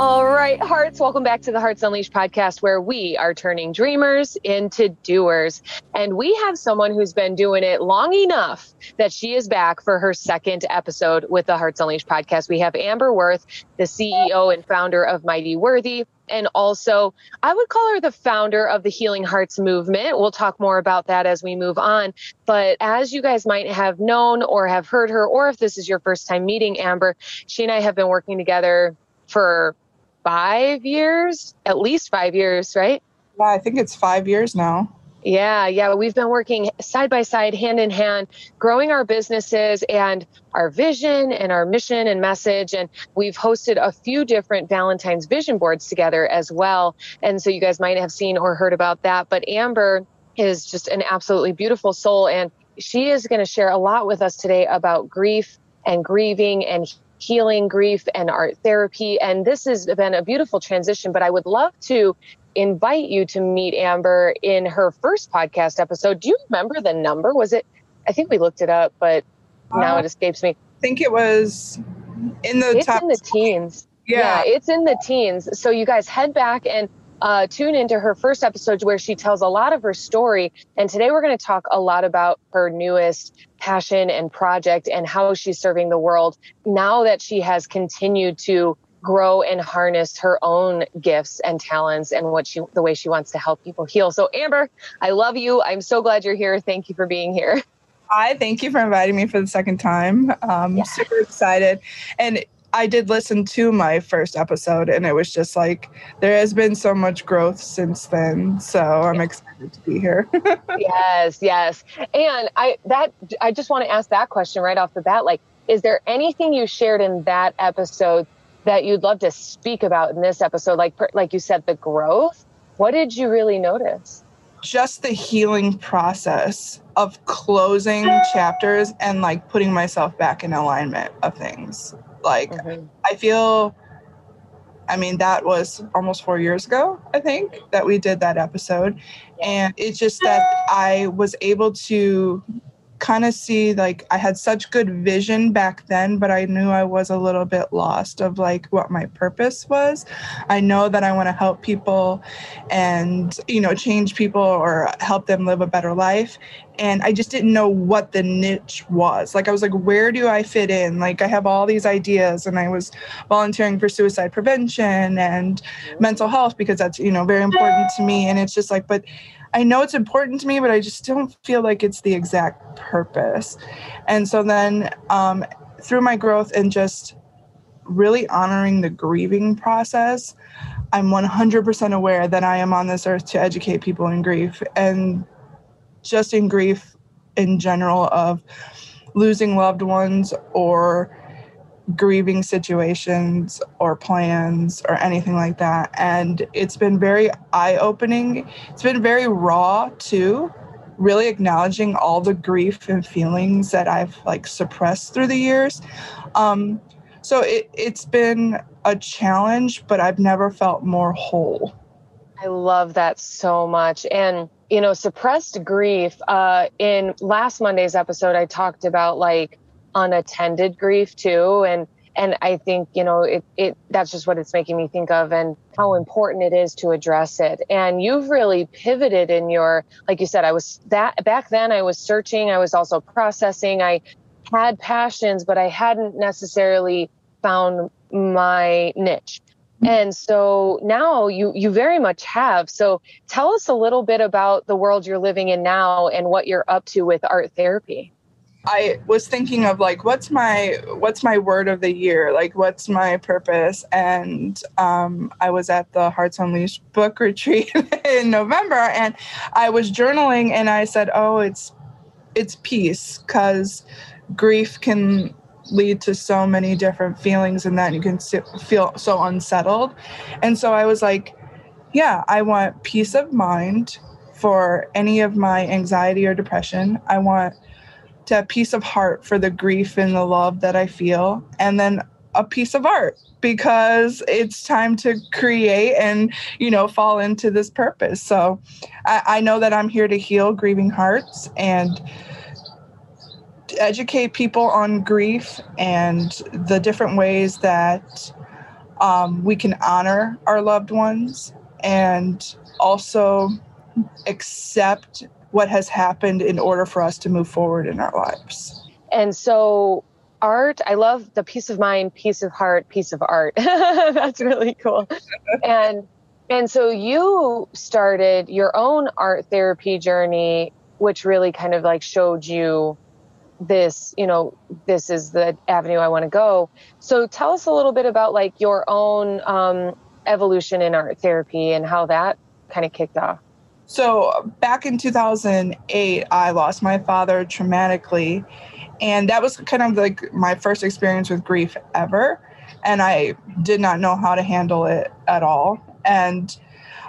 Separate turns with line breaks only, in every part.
All right, Hearts, welcome back to the Hearts Unleashed podcast, where we are turning dreamers into doers. And we have someone who's been doing it long enough that she is back for her second episode with the Hearts Unleashed podcast. We have Amber Worth, the CEO and founder of Mighty Worthy. And also, I would call her the founder of the Healing Hearts movement. We'll talk more about that as we move on. But as you guys might have known or have heard her, or if this is your first time meeting Amber, she and I have been working together for five years, at least five years, right?
Yeah, I think it's five years now.
Yeah, yeah. We've been working side by side, hand in hand, growing our businesses and our vision and our mission and message. And we've hosted a few different Valentine's vision boards together as well. And so you guys might have seen or heard about that. But Amber is just an absolutely beautiful soul. And she is going to share a lot with us today about grief and grieving and healing grief and art therapy. And this has been a beautiful transition, but I would love to invite you to meet Amber in her first podcast episode. Do you remember the number? Was it, I think we looked it up, but now it uh, escapes me.
I think it was in the
it's
top
in the teens. Yeah. yeah, it's in the teens. So you guys head back and uh, tune into her first episode where she tells a lot of her story. And today we're going to talk a lot about her newest passion and project and how she's serving the world now that she has continued to grow and harness her own gifts and talents and what she the way she wants to help people heal. So Amber, I love you. I'm so glad you're here. Thank you for being here.
Hi, thank you for inviting me for the second time. Um, yeah. Super excited. And I did listen to my first episode and it was just like there has been so much growth since then. So I'm excited to be here.
yes, yes. And I that I just want to ask that question right off the bat like is there anything you shared in that episode that you'd love to speak about in this episode like like you said the growth? What did you really notice?
Just the healing process of closing chapters and like putting myself back in alignment of things. Like, mm-hmm. I feel, I mean, that was almost four years ago, I think, that we did that episode. And it's just that I was able to kind of see like I had such good vision back then, but I knew I was a little bit lost of like what my purpose was. I know that I want to help people and, you know, change people or help them live a better life. And I just didn't know what the niche was. Like, I was like, where do I fit in? Like, I have all these ideas, and I was volunteering for suicide prevention and mental health because that's, you know, very important to me. And it's just like, but I know it's important to me, but I just don't feel like it's the exact purpose. And so then um, through my growth and just really honoring the grieving process, I'm 100% aware that I am on this earth to educate people in grief and just in grief in general of losing loved ones or grieving situations or plans or anything like that. And it's been very eye opening. It's been very raw too, really acknowledging all the grief and feelings that I've like suppressed through the years. Um, so it, it's been a challenge, but I've never felt more whole.
I love that so much. And you know, suppressed grief. Uh, in last Monday's episode, I talked about like unattended grief too. And and i think you know it, it that's just what it's making me think of and how important it is to address it. And you've really pivoted in your like you said i was that back then i was searching i was also processing i had passions but i hadn't necessarily found my niche. And so now you you very much have. So tell us a little bit about the world you're living in now and what you're up to with art therapy
I was thinking of like what's my what's my word of the year? Like what's my purpose? And um, I was at the Hearts Unleashed book retreat in November and I was journaling and I said oh it's it's peace because grief can lead to so many different feelings and that you can feel so unsettled. And so I was like yeah I want peace of mind for any of my anxiety or depression. I want to peace of heart for the grief and the love that I feel, and then a piece of art because it's time to create and you know fall into this purpose. So I, I, know that i'm here to heal grieving hearts and educate people on grief and the different ways that um, we can honor our loved ones and also accept what has happened in order for us to move forward in our lives.
And so art i love the peace of mind peace of heart piece of art. That's really cool. And and so you started your own art therapy journey which really kind of like showed you this you know this is the avenue i want to go. So tell us a little bit about like your own um, evolution in art therapy and how that kind of kicked off
so back in 2008 i lost my father traumatically and that was kind of like my first experience with grief ever and i did not know how to handle it at all and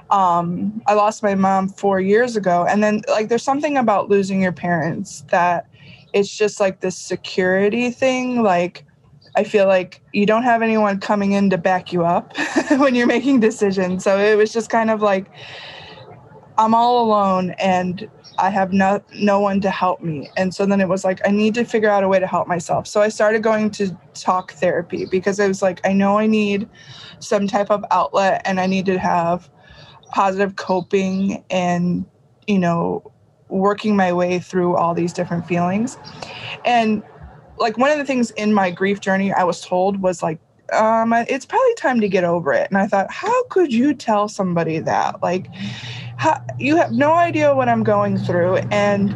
um, i lost my mom four years ago and then like there's something about losing your parents that it's just like this security thing like i feel like you don't have anyone coming in to back you up when you're making decisions so it was just kind of like i'm all alone and I have no no one to help me. And so then it was like I need to figure out a way to help myself. So I started going to talk therapy because I was like I know I need some type of outlet and I need to have positive coping and you know working my way through all these different feelings. And like one of the things in my grief journey I was told was like um, it's probably time to get over it. And I thought, how could you tell somebody that? Like, how, you have no idea what I'm going through. And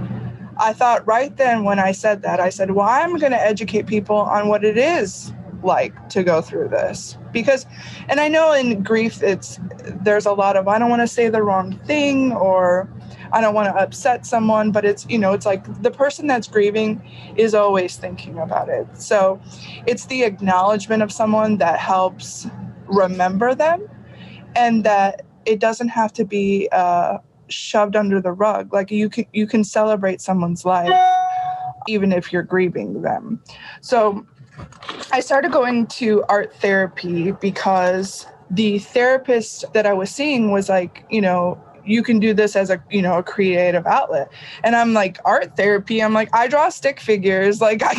I thought right then when I said that, I said, well, I'm going to educate people on what it is like to go through this because and i know in grief it's there's a lot of i don't want to say the wrong thing or I don't want to upset someone, but it's, you know, it's like the person that's grieving is always thinking about it. So it's the acknowledgement of someone that helps remember them and that it doesn't have to be uh, shoved under the rug. Like you can, you can celebrate someone's life even if you're grieving them. So I started going to art therapy because the therapist that I was seeing was like, you know, you can do this as a you know a creative outlet. And i'm like art therapy i'm like i draw stick figures like I,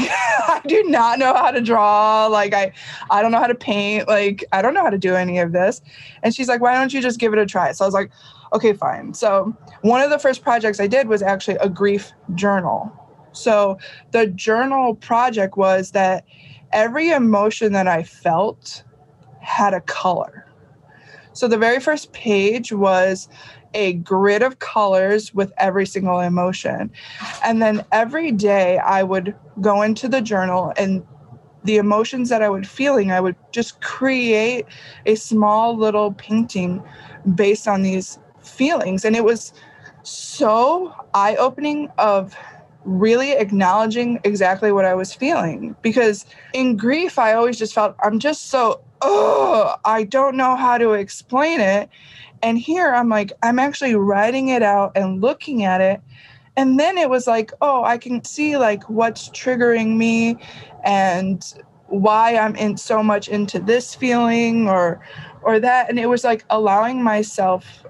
I do not know how to draw like i i don't know how to paint like i don't know how to do any of this. And she's like why don't you just give it a try? So i was like okay fine. So one of the first projects i did was actually a grief journal. So the journal project was that every emotion that i felt had a color. So the very first page was a grid of colors with every single emotion. And then every day I would go into the journal and the emotions that I would feeling, I would just create a small little painting based on these feelings. And it was so eye-opening of really acknowledging exactly what I was feeling. Because in grief, I always just felt I'm just so, oh, I don't know how to explain it. And here I'm like, I'm actually writing it out and looking at it. And then it was like, oh, I can see like what's triggering me and why I'm in so much into this feeling or or that. And it was like allowing myself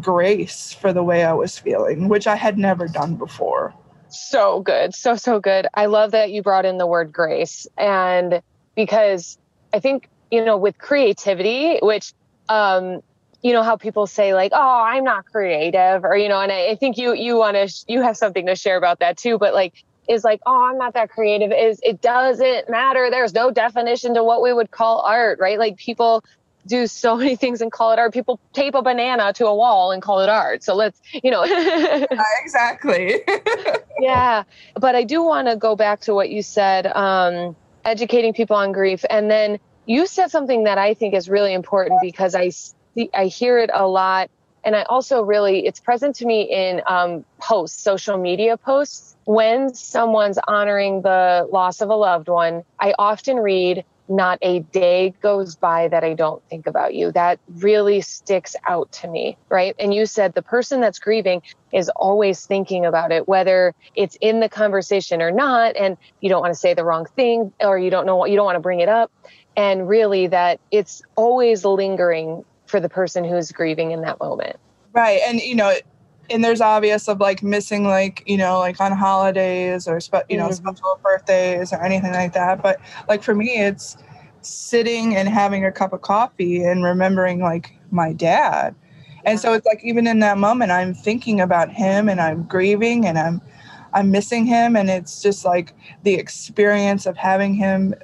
grace for the way I was feeling, which I had never done before.
So good. So, so good. I love that you brought in the word grace. And because I think, you know, with creativity, which um, you know how people say like oh i'm not creative or you know and i, I think you you want to you have something to share about that too but like is like oh i'm not that creative is it doesn't matter. There's no definition to what we would call art right? Like people do so many things and call it art. People tape a banana to a wall and call it art. So let's you know
exactly.
Yeah. But i do want to go back to what you said um educating people on grief. And then you said something that i think is really important because i I hear it a lot. And I also really, it's present to me in um, posts, social media posts. When someone's honoring the loss of a loved one, I often read, not a day goes by that I don't think about you. That really sticks out to me, right? And you said the person that's grieving is always thinking about it, whether it's in the conversation or not. And you don't want to say the wrong thing or you don't know what you don't want to bring it up. And really, that it's always lingering for the person who's grieving in that moment.
Right. And, you know, and there's obvious of like missing like you know like on holidays or spe- you know mm-hmm. special birthdays or anything like that but like for me it's sitting and having a cup of coffee and remembering like my dad and so it's like even in that moment i'm thinking about him and i'm grieving and i'm i'm missing him and it's just like the experience of having him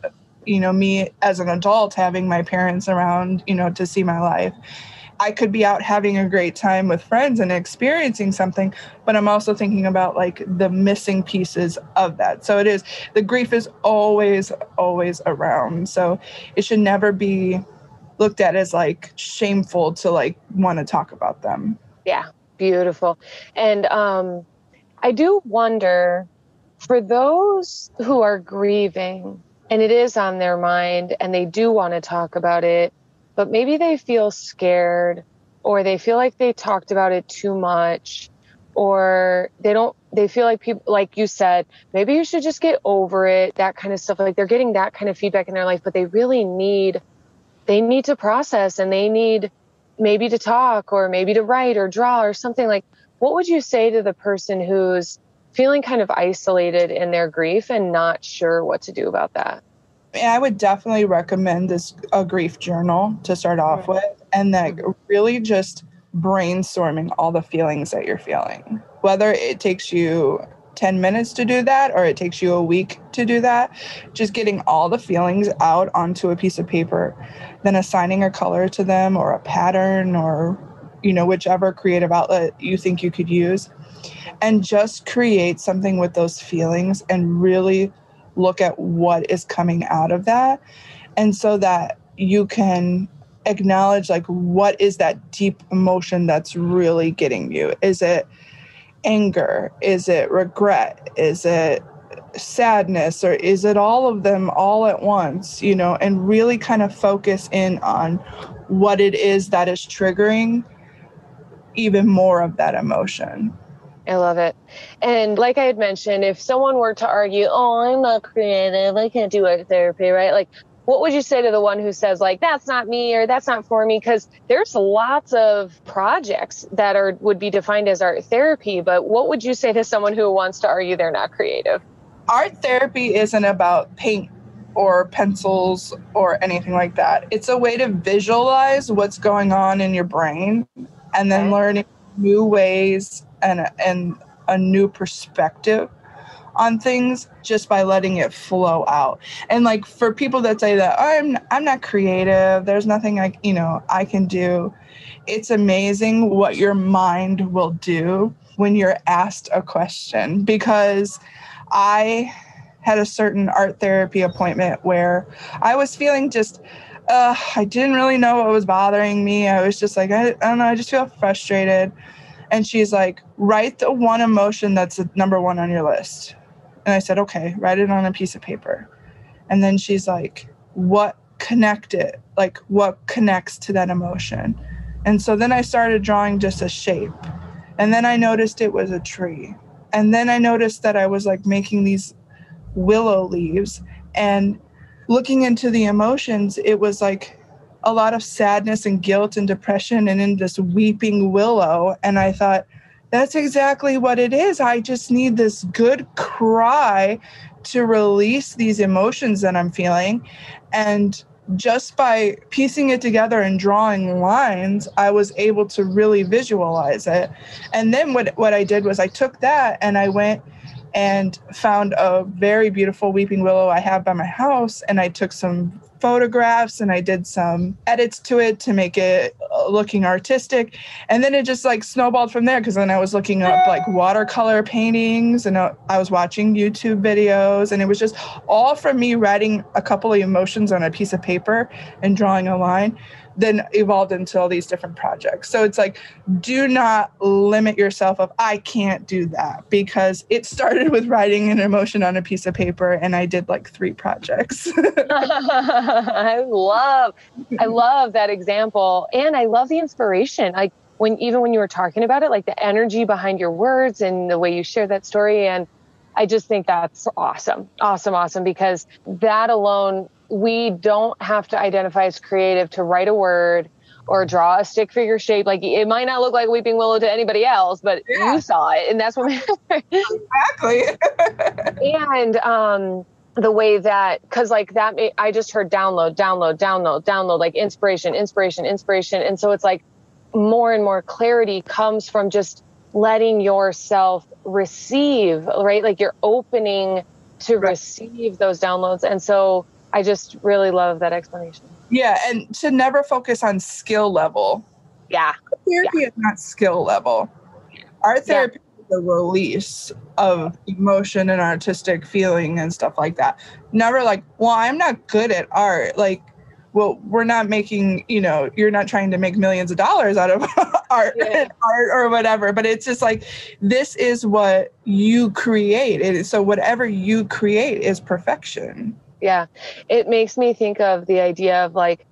you know me as an adult having my parents around you know to see my life I could be out having a great time with friends and experiencing something, but I'm also thinking about like the missing pieces of that. So it is the grief is always, always around. So it should never be looked at as like shameful to like want to talk about them.
Yeah, beautiful. And um, I do wonder for those who are grieving and it is on their mind and they do want to talk about it but maybe they feel scared or they feel like they talked about it too much or they don't they feel like people like you said maybe you should just get over it that kind of stuff. Like they're getting that kind of feedback in their life but they really need they need to process and they need maybe to talk or maybe to write or draw or something. Like what would you say to the person who's feeling kind of isolated in their grief and not sure what to do about that
I would definitely recommend this a grief journal to start off with, and that mm-hmm. really just brainstorming all the feelings that you're feeling. Whether it takes you 10 minutes to do that or it takes you a week to do that, just getting all the feelings out onto a piece of paper, then assigning a color to them or a pattern or you know whichever creative outlet you think you could use and just create something with those feelings and really look at what is coming out of that. And so that you can acknowledge like what is that deep emotion that's really getting you? Is it anger? Is it regret? Is it sadness? Or is it all of them all at once you know and really kind of focus in on what it is that is triggering even more of that emotion
I love it. And like I had mentioned, if someone were to argue, oh, I'm not creative, I can't do art therapy, right? Like, what would you say to the one who says, like, that's not me or that's not for me? Because there's lots of projects that are would be defined as art therapy, but what would you say to someone who wants to argue they're not creative?
Art therapy isn't about paint or pencils or anything like that. It's a way to visualize what's going on in your brain and then okay. learning new ways and and a new perspective on things just by letting it flow out. And like for people that say that I'm I'm not creative, there's nothing I you know I can do. It's amazing what your mind will do when you're asked a question because I had a certain art therapy appointment where I was feeling just uh, I didn't really know what was bothering me. I was just like, I, I don't know, I just feel frustrated. And she's like, write the one emotion that's the number one on your list. And I said, okay, write it on a piece of paper. And then she's like, what connect it? Like, what connects to that emotion? And so then I started drawing just a shape. And then I noticed it was a tree. And then I noticed that I was like making these willow leaves. And looking into the emotions, it was like a lot of sadness and guilt and depression and in this weeping willow. And I thought, that's exactly what it is. I just need this good cry to release these emotions that I'm feeling. And just by piecing it together and drawing lines, I was able to really visualize it. And then what, what I did was I took that and I went and found a very beautiful weeping willow I have by my house. And I took some photographs and I did some edits to it to make it uh, looking artistic. And then it just like snowballed from there because then I was looking up like watercolor paintings and uh, I was watching YouTube videos. And it was just all from me writing a couple of emotions on a piece of paper and drawing a line then evolved into all these different projects. So it's like, do not limit yourself of I can't do that because it started with writing an emotion on a piece of paper and I did like three projects.
I love I love that example and I love the inspiration. Like when even when you were talking about it, like the energy behind your words and the way you share that story and I just think that's awesome. Awesome, awesome because that alone we don't have to identify as creative to write a word or draw a stick figure shape. Like it might not look like weeping willow to anybody else, but yeah. you saw it, and that's what
exactly.
and um, the way that, because like that, I just heard download, download, download, download, like inspiration, inspiration, inspiration, and so it's like more and more clarity comes from just letting yourself receive, right? Like you're opening to right. receive those downloads, and so I just really love that explanation.
Yeah, and to never focus on skill level.
Yeah.
Therapy
yeah.
is not skill level. Art therapy yeah. A release of emotion and artistic feeling and stuff like that. Never like, well, I'm not good at art. Like, well, we're not making, you know, you're not trying to make millions of dollars out of art, yeah. art or whatever. But it's just like, this is what you create. It is, so whatever you create is perfection.
Yeah. It makes me think of the idea of like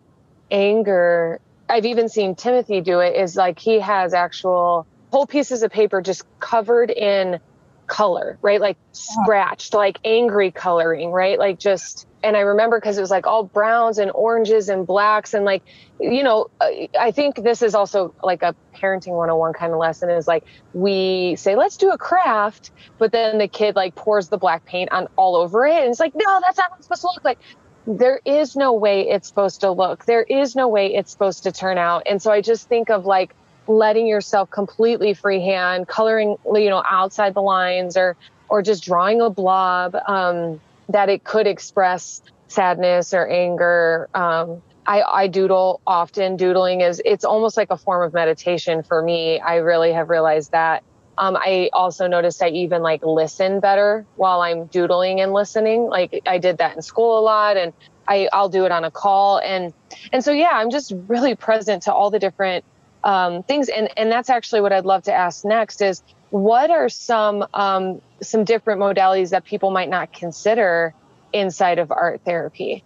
anger. I've even seen Timothy do it is like he has actual whole pieces of paper just covered in color, right? Like uh-huh. scratched, like angry coloring, right? Like just, and I remember because it was like all browns and oranges and blacks. And like, you know, I think this is also like a parenting 101 kind of lesson is like, we say, let's do a craft, but then the kid like pours the black paint on all over it. And it's like, no, that's not what it's supposed to look like. There is no way it's supposed to look. There is no way it's supposed to turn out. And so I just think of like, letting yourself completely freehand, coloring, you know, outside the lines or, or just drawing a blob, um, that it could express sadness or anger. Um, I, I doodle often. Doodling is, it's almost like a form of meditation for me. I really have realized that. Um, I also noticed I even like listen better while I'm doodling and listening. Like I did that in school a lot and I, I'll do it on a call. And, and so, yeah, I'm just really present to all the different um, things. And, and that's actually what I'd love to ask next is what are some, um, some different modalities that people might not consider inside of art therapy?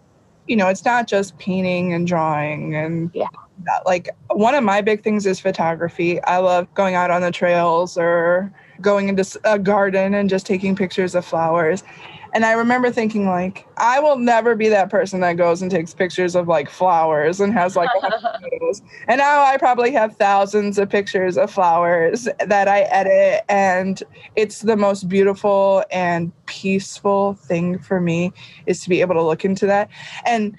You know, it's not just painting and drawing and yeah. That. Like one of my big things is photography. I love going out on the trails or going into a garden and just taking pictures of flowers. And I remember thinking, like, I will never be that person that goes and takes pictures of like flowers and has like photos. And now I probably have thousands of pictures of flowers that I edit. And it's the most beautiful and peaceful thing for me is to be able to look into that. And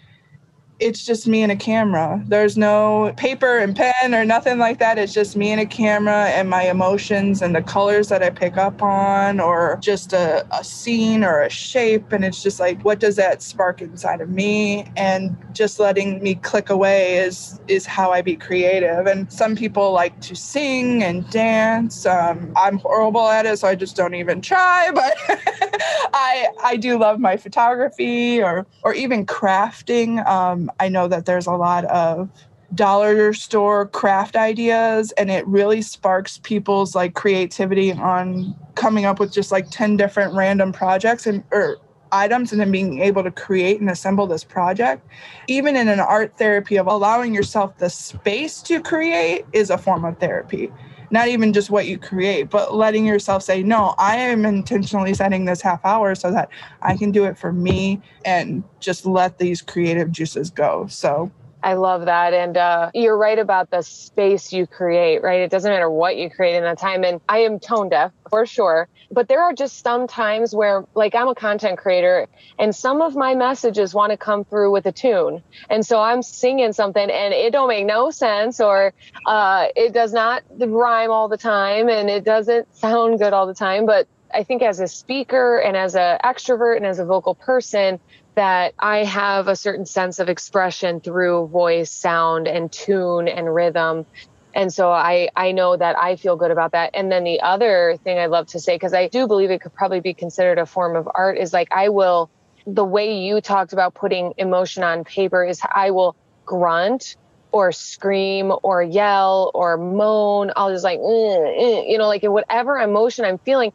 it's just me and a camera. There's no paper and pen or nothing like that. It's just me and a camera and my emotions and the colors that I pick up on, or just a, a scene or a shape. And it's just like, what does that spark inside of me? And just letting me click away is is how I be creative. And some people like to sing and dance. Um, I'm horrible at it, so I just don't even try. But I I do love my photography or or even crafting. Um, I know that there's a lot of dollar store craft ideas and it really sparks people's like creativity on coming up with just like 10 different random projects and or items and then being able to create and assemble this project even in an art therapy of allowing yourself the space to create is a form of therapy not even just what you create, but letting yourself say, no, I am intentionally setting this half hour so that I can do it for me and just let these creative juices go. So
I love that. And uh, you're right about the space you create, right? It doesn't matter what you create in that time. And I am tone deaf for sure. But there are just some times where, like, I'm a content creator and some of my messages want to come through with a tune. And so I'm singing something and it don't make no sense or uh, it does not rhyme all the time and it doesn't sound good all the time. But I think as a speaker and as an extrovert and as a vocal person, that I have a certain sense of expression through voice, sound, and tune and rhythm. And so I, I know that I feel good about that. And then the other thing I'd love to say, because I do believe it could probably be considered a form of art, is like I will, the way you talked about putting emotion on paper is I will grunt or scream or yell or moan. I'll just like, mm, mm, you know, like whatever emotion I'm feeling.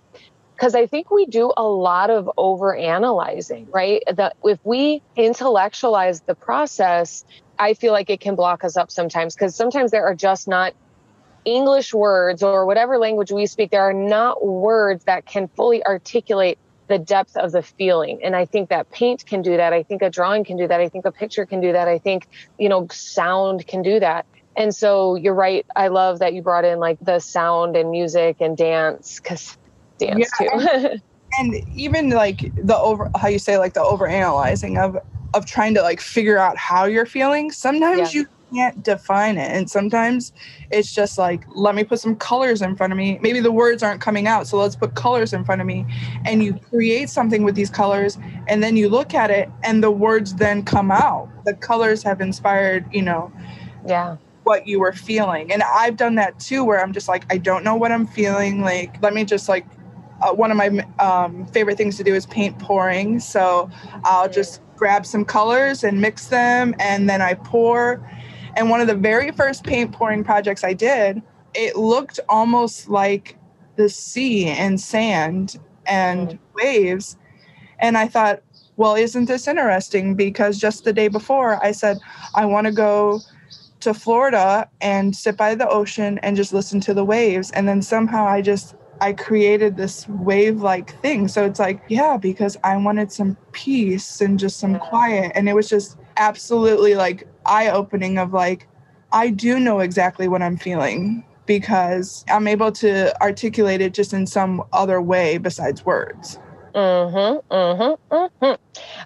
Because I think we do a lot of over analyzing, right? That if we intellectualize the process, I feel like it can block us up sometimes because sometimes there are just not English words or whatever language we speak, there are not words that can fully articulate the depth of the feeling. And I think that paint can do that. I think a drawing can do that. I think a picture can do that. I think, you know, sound can do that. And so you're right. I love that you brought in like the sound and music and dance because dance yeah, too.
and, and even like the over, how you say like the over analyzing of, of trying to like figure out how you're feeling. Sometimes yeah. you can't define it. And sometimes it's just like, let me put some colors in front of me. Maybe the words aren't coming out, so let's put colors in front of me. And you create something with these colors, and then you look at it, and the words then come out. The colors have inspired, you know,
yeah,
what you were feeling. And I've done that too, where I'm just like, I don't know what I'm feeling. Like, let me just like, uh, one of my um, favorite things to do is paint pouring. So I'll just grab some colors and mix them, and then I pour and one of the very first paint pouring projects I did, it looked almost like the sea and sand and mm. waves. And I thought, well, isn't this interesting? Because just the day before, I said, I want to go to Florida and sit by the ocean and just listen to the waves. And then somehow I just I created this wave like thing. So it's like, yeah, because I wanted some peace and just some quiet. And it was just absolutely like eye opening of like, I do know exactly what I'm feeling because I'm able to articulate it just in some other way besides words.
Mm-hmm, mm-hmm, mm-hmm.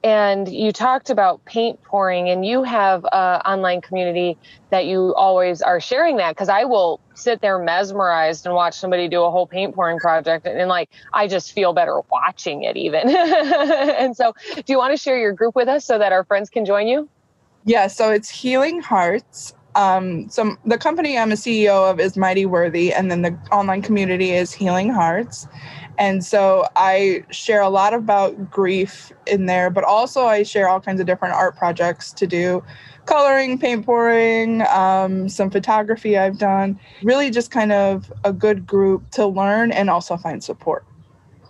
And you talked about paint pouring, and you have an online community that you always are sharing that because I will sit there mesmerized and watch somebody do a whole paint pouring project, and, and like I just feel better watching it even. and so, do you want to share your group with us so that our friends can join you?
Yeah, so it's Healing Hearts. Um, so the company I'm a CEO of is Mighty Worthy, and then the online community is Healing Hearts. And so I share a lot about grief in there, but also I share all kinds of different art projects to do coloring, paint pouring, um, some photography I've done. Really, just kind of a good group to learn and also find support.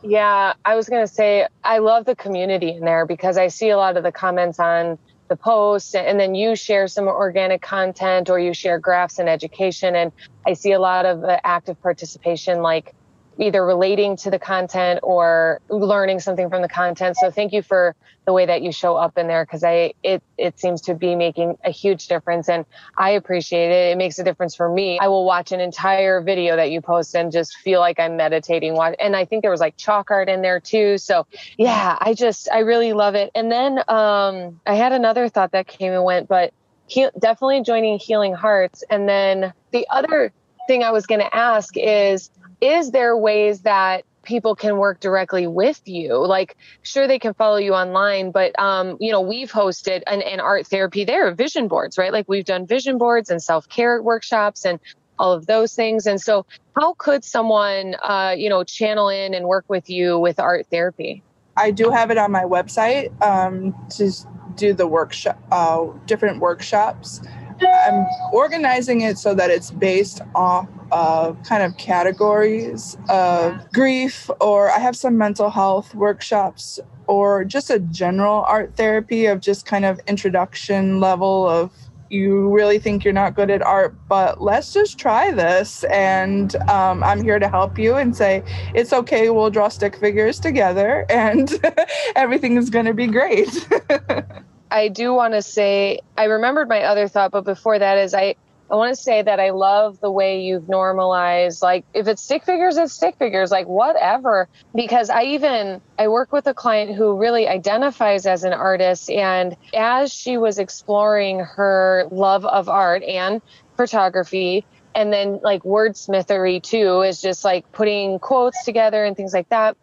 Yeah, I was going to say, I love the community in there because I see a lot of the comments on the post and then you share some organic content or you share graphs and education and i see a lot of active participation like either relating to the content or learning something from the content. So thank you for the way that you show up in there because I it it seems to be making a huge difference and I appreciate it. It makes a difference for me. I will watch an entire video that you post and just feel like I'm meditating. And I think there was like chalk art in there too. So yeah, I just I really love it. And then um, I had another thought that came and went, but he, definitely joining Healing Hearts. And then the other thing I was going to ask is is there ways that people can work directly with you? Like sure they can follow you online but um, you know we've hosted an, an art therapy there vision boards right? Like we've done vision boards and self-care workshops and all of those things. And so how could someone uh, you know channel in and work with you with art therapy?
I do have it on my website um, to do the workshop uh, different workshops i'm organizing it so that it's based off of kind of categories of grief, or I have some mental health workshops, or just a general art therapy of just kind of introduction level of you really think you're not good at art, but let's just try this. And um, I'm here to help you and say, it's okay, we'll draw stick figures together and everything is going to be great.
I do want to say, I remembered my other thought, but before that is I, I want to say that I love the way you've normalized like if it's stick figures it's stick figures like whatever. Because I even I work with a client who really identifies as an artist and as she was exploring her love of art and photography and then like wordsmithery too is just like putting quotes together and things like that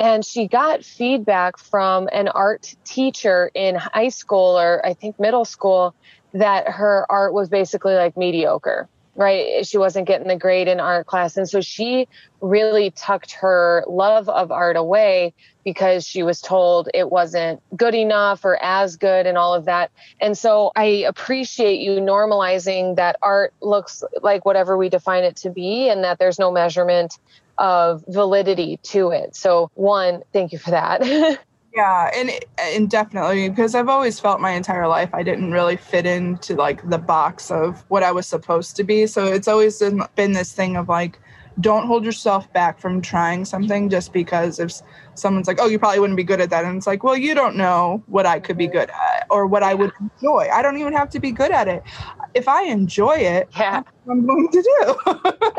and she got feedback from an art teacher in high school or I think middle school that her art was basically like mediocre right? She wasn't getting the grade in art class. And so she really tucked her love of art away because she was told it wasn't good enough or as good and all of that. And so I appreciate you normalizing that art looks like whatever we define it to be and that there's no measurement of validity to it. So, one, thank you for that.
yeah, and and definitely because I've always felt my entire life I didn't really fit into like the box of what I was supposed to be. So it's always been this thing of like don't hold yourself back from trying something just because if someone's like, oh, you probably wouldn't be good at that. And it's like, well, you don't know what I could be good at or what I would enjoy. I don't even have to be good at it. If I enjoy it,
yeah.
I'm going to do.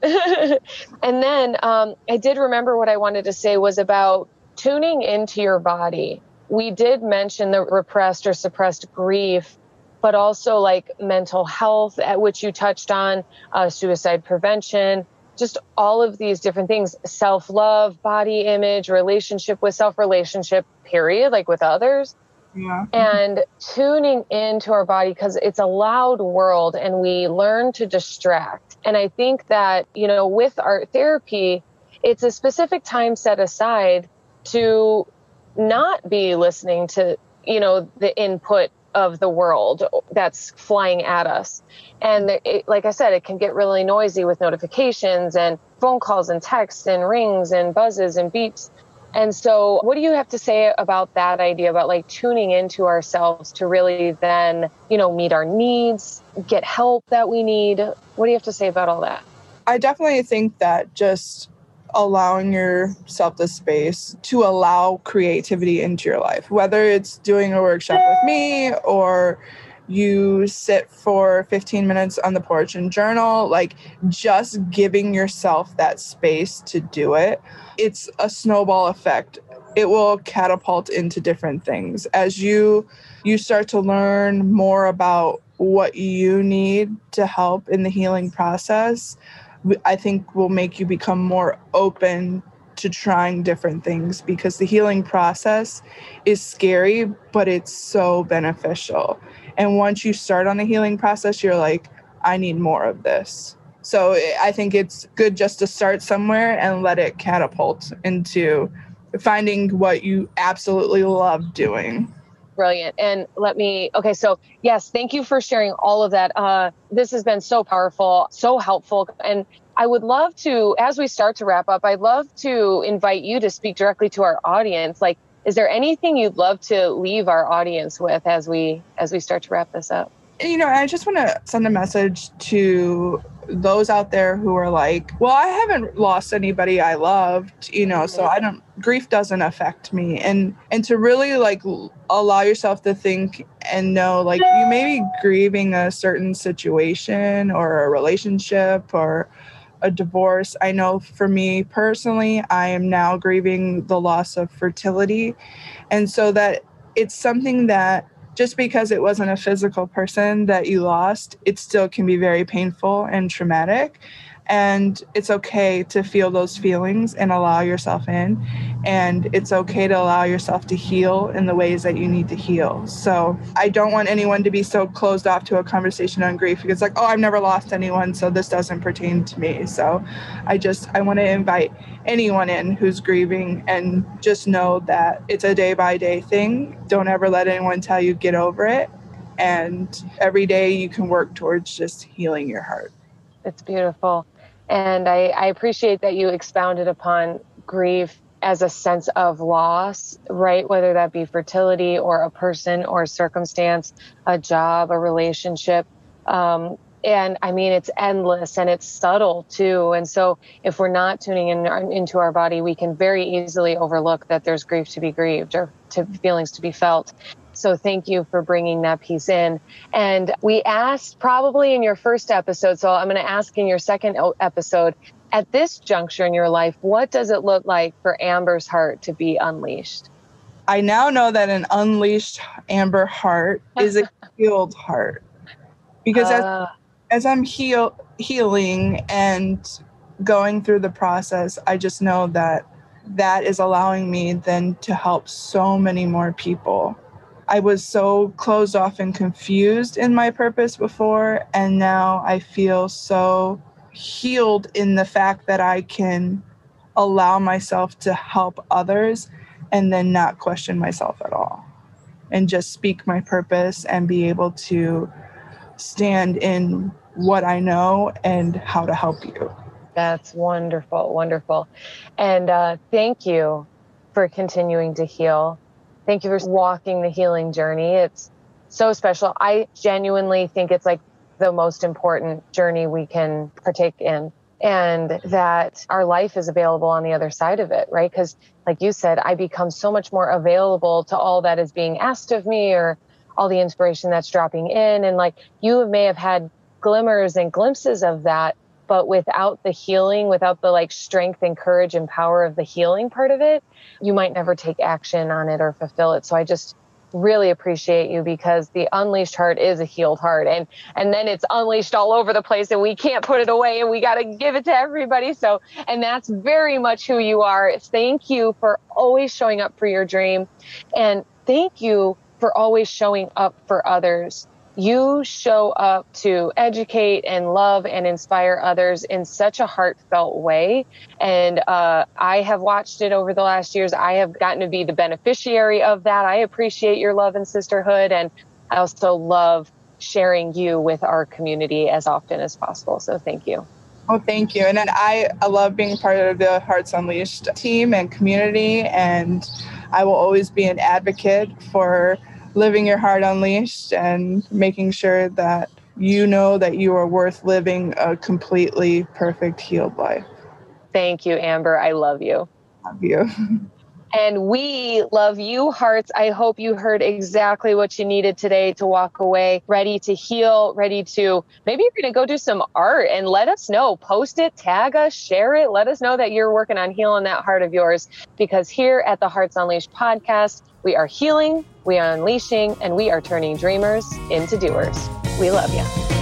And then um, I did remember what I wanted to say was about tuning into your body. We did mention the repressed or suppressed grief but also like mental health, at which you touched on, uh, suicide prevention, just all of these different things self love, body image, relationship with self, relationship, period, like with others.
Yeah.
And tuning into our body because it's a loud world and we learn to distract. And I think that, you know, with art therapy, it's a specific time set aside to not be listening to, you know, the input of the world that's flying at us. And it, like I said, it can get really noisy with notifications and phone calls and texts and rings and buzzes and beeps. And so, what do you have to say about that idea about like tuning into ourselves to really then, you know, meet our needs, get help that we need? What do you have to say about all that?
I definitely think that just allowing yourself the space to allow creativity into your life, whether it's doing a workshop with me or you sit for 15 minutes on the porch and journal, like just giving yourself that space to do it. It's a snowball effect. It will catapult into different things as you you start to learn more about what you need to help in the healing process I think will make you become more open to trying different things because the healing process is scary, but it's so beneficial. And once you start on the healing process, you're like, I need more of this. So I think it's good just to start somewhere and let it catapult into finding what you absolutely love doing
brilliant. And let me, okay, so yes, thank you for sharing all of that. Uh, this has been so powerful, so helpful. And I would love to, as we start to wrap up, I'd love to invite you to speak directly to our audience. Like, is there anything you'd love to leave our audience with as we as we start to wrap this up?
You know, I just want to send a message to those out there who are like, well, I haven't lost anybody I loved, you know, so I don't grief doesn't affect me and and to really like allow yourself to think and know like you may be grieving a certain situation or a relationship or a divorce. I know for me personally, I am now grieving the loss of fertility. And so that it's something that just because it wasn't a physical person that you lost, it still can be very painful and traumatic and it's okay to feel those feelings and allow yourself in. And it's okay to allow yourself to heal in the ways that you need to heal. So i don't want anyone to be so closed off to a conversation on grief because like oh i've never lost anyone so this doesn't pertain to me. So i just i want to invite anyone in who's grieving and just know that it's a day by day thing. Don't ever let anyone tell you get over it. And every day you can work towards just healing your heart.
It's beautiful and I, I appreciate that you expounded upon grief as a sense of loss, right? Whether that be fertility or a person or a circumstance, a job, a relationship. Um, and I mean, it's endless and it's subtle too. And so, if we're not tuning in into our body, we can very easily overlook that there's grief to be grieved or to feelings to be felt. So thank you for bringing that piece in. And we asked probably in your first episode, so I'm going to ask in your second episode, at this juncture in your life, what does it look like for Amber's heart to be unleashed?
I now know that an unleashed Amber heart is a healed heart. Because uh, as, ah. as I'm heal, healing and going through the process, I just know that that is allowing me then to help so many more people I was so closed off and confused in my purpose before. And now I feel so healed in the fact that I can allow myself to help others and then not question myself at all and just speak my purpose and be able to stand in what I know and how to help you.
That's wonderful, wonderful. And uh, thank you for continuing to heal. Thank you for walking the healing journey. It's so special. I genuinely think it's like the most important journey we can partake in and that our life is available on the other side of it, right? Because, like you said, I become so much more available to all that is being asked of me or all the inspiration that's dropping in. And like you may have had glimmers and glimpses of that, but without the healing, without the like strength and courage and power of the healing part of it, you might never take action on it or fulfill it. So I just, really appreciate you because the unleashed heart is a healed heart and and then it's unleashed all over the place and we can't put it away and we got to give it to everybody. So and that's very much who you are. Thank you for always showing up for your dream and thank you for always showing up for others you show up to educate and love and inspire others in such a heartfelt way. And uh, I have watched it over the last years. I have gotten to be the beneficiary of that. I appreciate your love and sisterhood. And I also love sharing you with our community as often as possible. So thank you.
Oh, thank you. And then I, I love being part of the Hearts Unleashed team and community. And I will always be an advocate for living your heart unleashed and making sure that you know that you are worth living a completely perfect healed life.
Thank you, Amber. I love you.
Love you.
And we love you, hearts. I hope you heard exactly what you needed today to walk away ready to heal, ready to maybe you're going to go do some art and let us know. Post it, tag us, share it. Let us know that you're working on healing that heart of yours because here at the Hearts Unleashed podcast, we are healing, we are unleashing, and we are turning dreamers into doers. We love you.